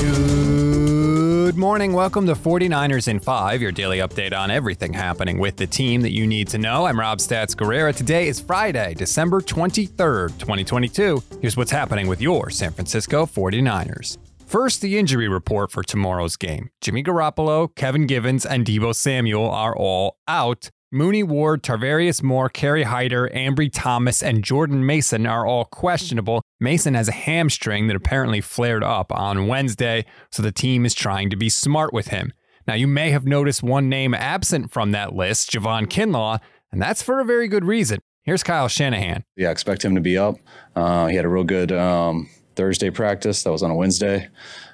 Good morning. Welcome to 49ers in 5, your daily update on everything happening with the team that you need to know. I'm Rob Stats Guerrera. Today is Friday, December 23rd, 2022. Here's what's happening with your San Francisco 49ers. First, the injury report for tomorrow's game. Jimmy Garoppolo, Kevin Givens, and Deebo Samuel are all out. Mooney Ward, Tarvarius Moore, Kerry Hyder, Ambry Thomas, and Jordan Mason are all questionable. Mason has a hamstring that apparently flared up on Wednesday, so the team is trying to be smart with him. Now, you may have noticed one name absent from that list, Javon Kinlaw, and that's for a very good reason. Here's Kyle Shanahan. Yeah, expect him to be up. Uh, he had a real good um, Thursday practice. That was on a Wednesday.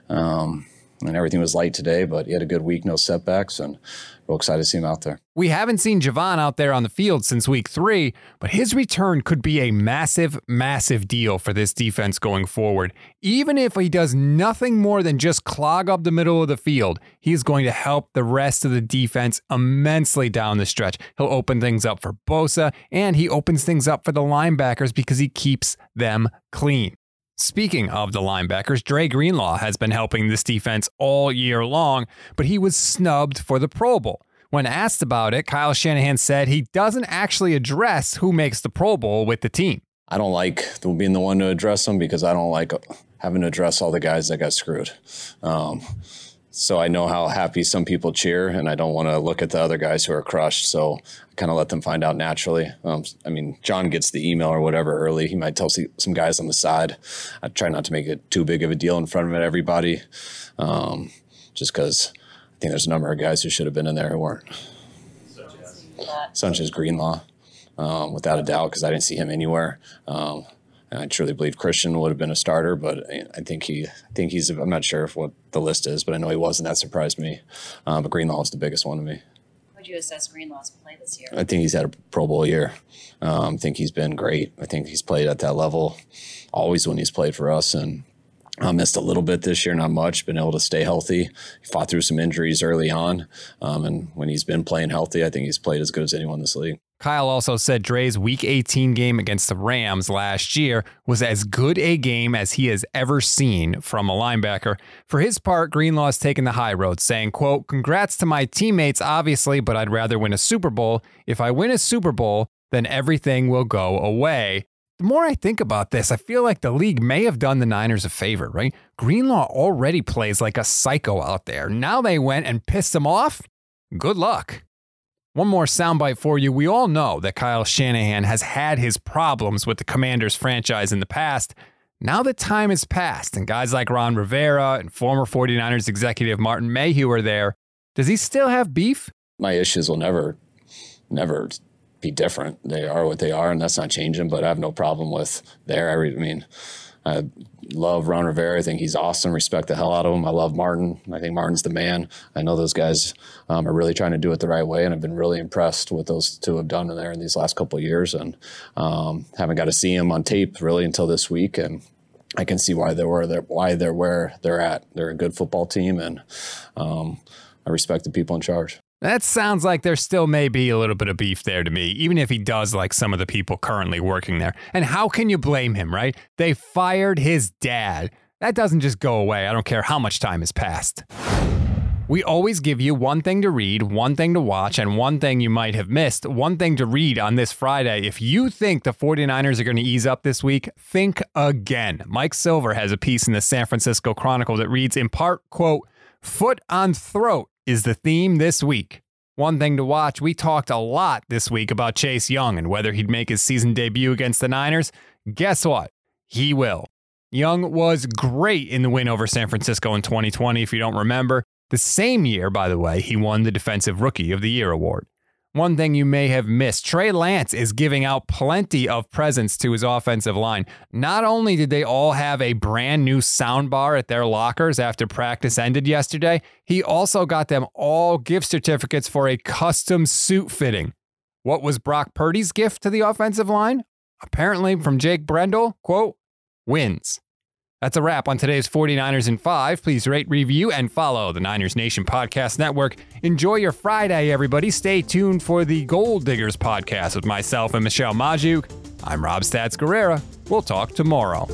Um, and everything was light today, but he had a good week, no setbacks, and real excited to see him out there. We haven't seen Javon out there on the field since week three, but his return could be a massive, massive deal for this defense going forward. Even if he does nothing more than just clog up the middle of the field, he is going to help the rest of the defense immensely down the stretch. He'll open things up for Bosa, and he opens things up for the linebackers because he keeps them clean. Speaking of the linebackers, Dre Greenlaw has been helping this defense all year long, but he was snubbed for the Pro Bowl. When asked about it, Kyle Shanahan said he doesn't actually address who makes the Pro Bowl with the team. I don't like being the one to address them because I don't like having to address all the guys that got screwed. Um, so I know how happy some people cheer, and I don't want to look at the other guys who are crushed. So I kind of let them find out naturally. Um, I mean, John gets the email or whatever early. He might tell some guys on the side. I try not to make it too big of a deal in front of everybody, um, just because I think there's a number of guys who should have been in there who weren't. Such as Greenlaw, um, without a doubt, because I didn't see him anywhere. I truly believe Christian would have been a starter, but I think he, I think he's. I'm not sure if what the list is, but I know he wasn't. That surprised me. Um, but Greenlaw is the biggest one to me. Would you assess Greenlaw's play this year? I think he's had a Pro Bowl year. Um, I think he's been great. I think he's played at that level always when he's played for us, and I missed a little bit this year, not much. Been able to stay healthy. He fought through some injuries early on, um, and when he's been playing healthy, I think he's played as good as anyone in this league. Kyle also said Dre's Week 18 game against the Rams last year was as good a game as he has ever seen from a linebacker. For his part, Greenlaw's taken the high road, saying, quote, Congrats to my teammates, obviously, but I'd rather win a Super Bowl. If I win a Super Bowl, then everything will go away. The more I think about this, I feel like the league may have done the Niners a favor, right? Greenlaw already plays like a psycho out there. Now they went and pissed him off? Good luck. One more soundbite for you. We all know that Kyle Shanahan has had his problems with the Commanders franchise in the past. Now that time has passed and guys like Ron Rivera and former 49ers executive Martin Mayhew are there, does he still have beef? My issues will never, never be different. They are what they are, and that's not changing. But I have no problem with there. I mean, I love Ron Rivera. I think he's awesome. Respect the hell out of him. I love Martin. I think Martin's the man. I know those guys um, are really trying to do it the right way, and I've been really impressed with those two have done in there in these last couple of years. And um, haven't got to see him on tape really until this week, and I can see why they're where they're why they're where they're at. They're a good football team, and um, I respect the people in charge. That sounds like there still may be a little bit of beef there to me, even if he does like some of the people currently working there. And how can you blame him, right? They fired his dad. That doesn't just go away. I don't care how much time has passed. We always give you one thing to read, one thing to watch, and one thing you might have missed. One thing to read on this Friday. If you think the 49ers are going to ease up this week, think again. Mike Silver has a piece in the San Francisco Chronicle that reads in part, quote, foot on throat is the theme this week. One thing to watch, we talked a lot this week about Chase Young and whether he'd make his season debut against the Niners. Guess what? He will. Young was great in the win over San Francisco in 2020, if you don't remember. The same year, by the way, he won the Defensive Rookie of the Year award. One thing you may have missed Trey Lance is giving out plenty of presents to his offensive line. Not only did they all have a brand new soundbar at their lockers after practice ended yesterday, he also got them all gift certificates for a custom suit fitting. What was Brock Purdy's gift to the offensive line? Apparently, from Jake Brendel, quote, wins. That's a wrap on today's 49ers in 5. Please rate, review, and follow the Niners Nation Podcast Network. Enjoy your Friday, everybody. Stay tuned for the Gold Diggers podcast with myself and Michelle Magdziuk. I'm Rob Stats Guerrera. We'll talk tomorrow.